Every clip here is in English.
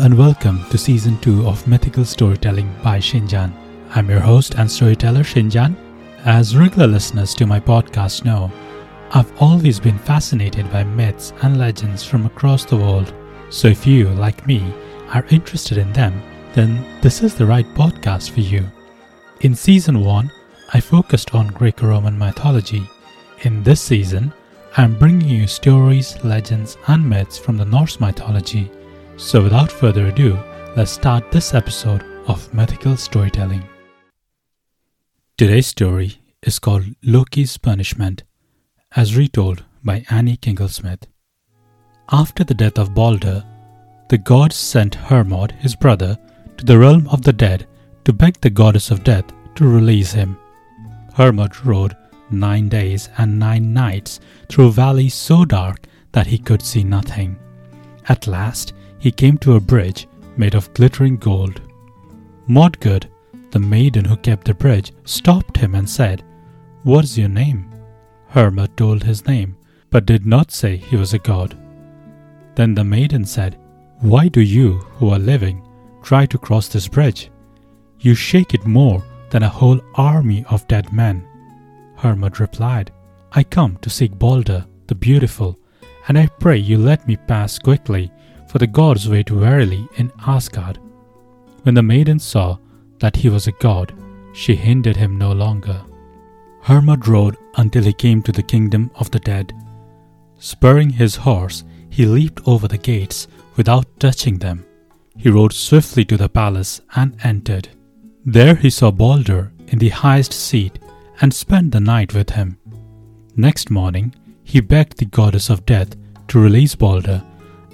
And welcome to season 2 of Mythical Storytelling by Shinjan. I'm your host and storyteller Shinjan. As regular listeners to my podcast know, I've always been fascinated by myths and legends from across the world. So if you, like me, are interested in them, then this is the right podcast for you. In season 1, I focused on Greco Roman mythology. In this season, I'm bringing you stories, legends, and myths from the Norse mythology. So, without further ado, let's start this episode of Mythical Storytelling. Today's story is called Loki's Punishment, as retold by Annie Klingensmith. After the death of Balder, the gods sent Hermod, his brother, to the realm of the dead to beg the goddess of death to release him. Hermod rode nine days and nine nights through valleys so dark that he could see nothing. At last, he came to a bridge made of glittering gold. Modgud, the maiden who kept the bridge, stopped him and said, What is your name? Hermod told his name, but did not say he was a god. Then the maiden said, Why do you, who are living, try to cross this bridge? You shake it more than a whole army of dead men. Hermod replied, I come to seek Balder, the beautiful, and I pray you let me pass quickly for the gods wait warily in Asgard. When the maiden saw that he was a god, she hindered him no longer. Hermod rode until he came to the kingdom of the dead. Spurring his horse, he leaped over the gates without touching them. He rode swiftly to the palace and entered. There he saw Balder in the highest seat and spent the night with him. Next morning, he begged the goddess of death to release Balder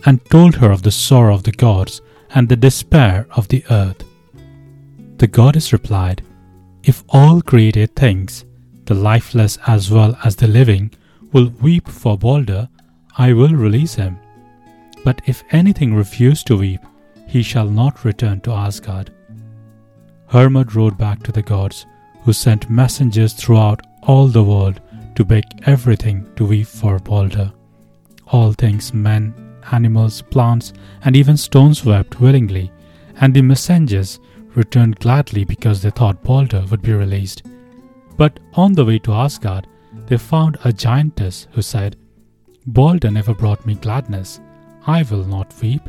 and told her of the sorrow of the gods and the despair of the earth. The goddess replied, If all created things, the lifeless as well as the living, will weep for Balder, I will release him. But if anything refuse to weep, he shall not return to Asgard. Hermod rode back to the gods, who sent messengers throughout all the world to beg everything to weep for Balder. All things men animals, plants, and even stones wept willingly, and the messengers returned gladly because they thought Balder would be released. But on the way to Asgard, they found a giantess who said, Balder never brought me gladness. I will not weep.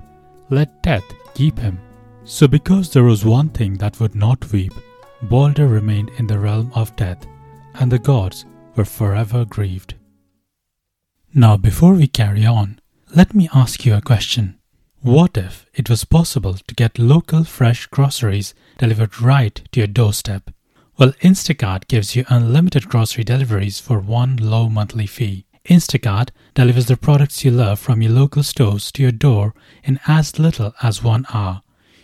Let death keep him. So, because there was one thing that would not weep, Balder remained in the realm of death, and the gods were forever grieved. Now, before we carry on, let me ask you a question. What if it was possible to get local fresh groceries delivered right to your doorstep? Well, Instacart gives you unlimited grocery deliveries for one low monthly fee. Instacart delivers the products you love from your local stores to your door in as little as one hour.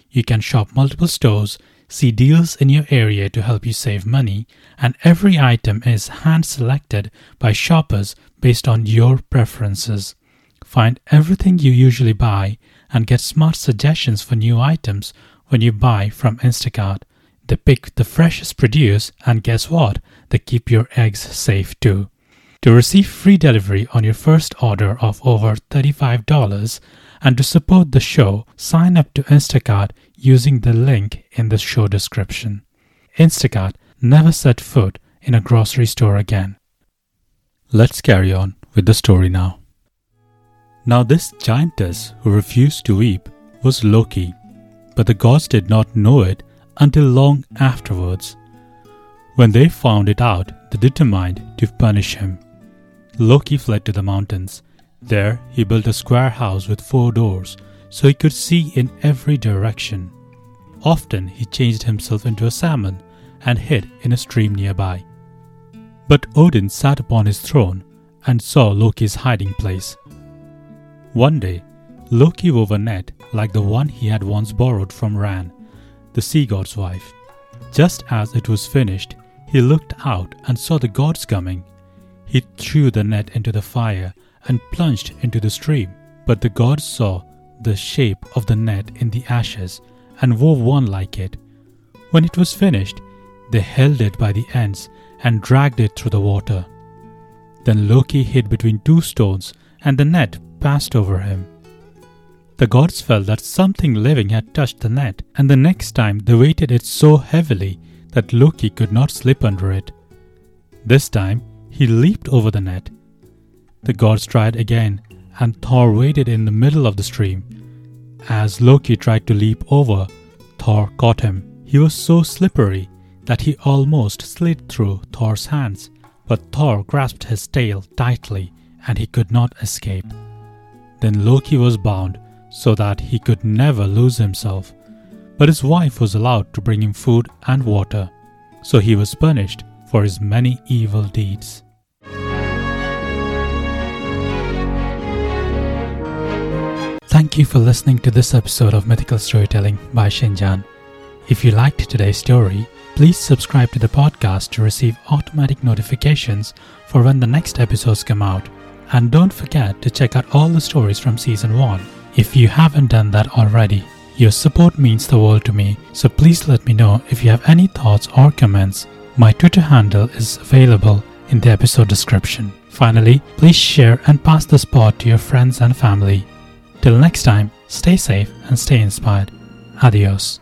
You can shop multiple stores, see deals in your area to help you save money, and every item is hand selected by shoppers based on your preferences. Find everything you usually buy and get smart suggestions for new items when you buy from Instacart. They pick the freshest produce, and guess what? They keep your eggs safe too. To receive free delivery on your first order of over $35 and to support the show, sign up to Instacart using the link in the show description. Instacart never set foot in a grocery store again. Let's carry on with the story now. Now, this giantess who refused to weep was Loki, but the gods did not know it until long afterwards. When they found it out, they determined to punish him. Loki fled to the mountains. There, he built a square house with four doors so he could see in every direction. Often, he changed himself into a salmon and hid in a stream nearby. But Odin sat upon his throne and saw Loki's hiding place. One day, Loki wove a net like the one he had once borrowed from Ran, the sea god's wife. Just as it was finished, he looked out and saw the gods coming. He threw the net into the fire and plunged into the stream. But the gods saw the shape of the net in the ashes and wove one like it. When it was finished, they held it by the ends and dragged it through the water. Then Loki hid between two stones, and the net passed over him. The gods felt that something living had touched the net, and the next time they weighted it so heavily that Loki could not slip under it. This time, he leaped over the net. The gods tried again, and Thor waited in the middle of the stream. As Loki tried to leap over, Thor caught him. He was so slippery that he almost slid through Thor's hands, but Thor grasped his tail tightly and he could not escape. Then Loki was bound so that he could never lose himself, but his wife was allowed to bring him food and water, so he was punished for his many evil deeds. Thank you for listening to this episode of Mythical Storytelling by Shinjan. If you liked today's story, please subscribe to the podcast to receive automatic notifications for when the next episodes come out. And don't forget to check out all the stories from season 1 if you haven't done that already. Your support means the world to me, so please let me know if you have any thoughts or comments. My Twitter handle is available in the episode description. Finally, please share and pass this pod to your friends and family. Till next time, stay safe and stay inspired. Adios.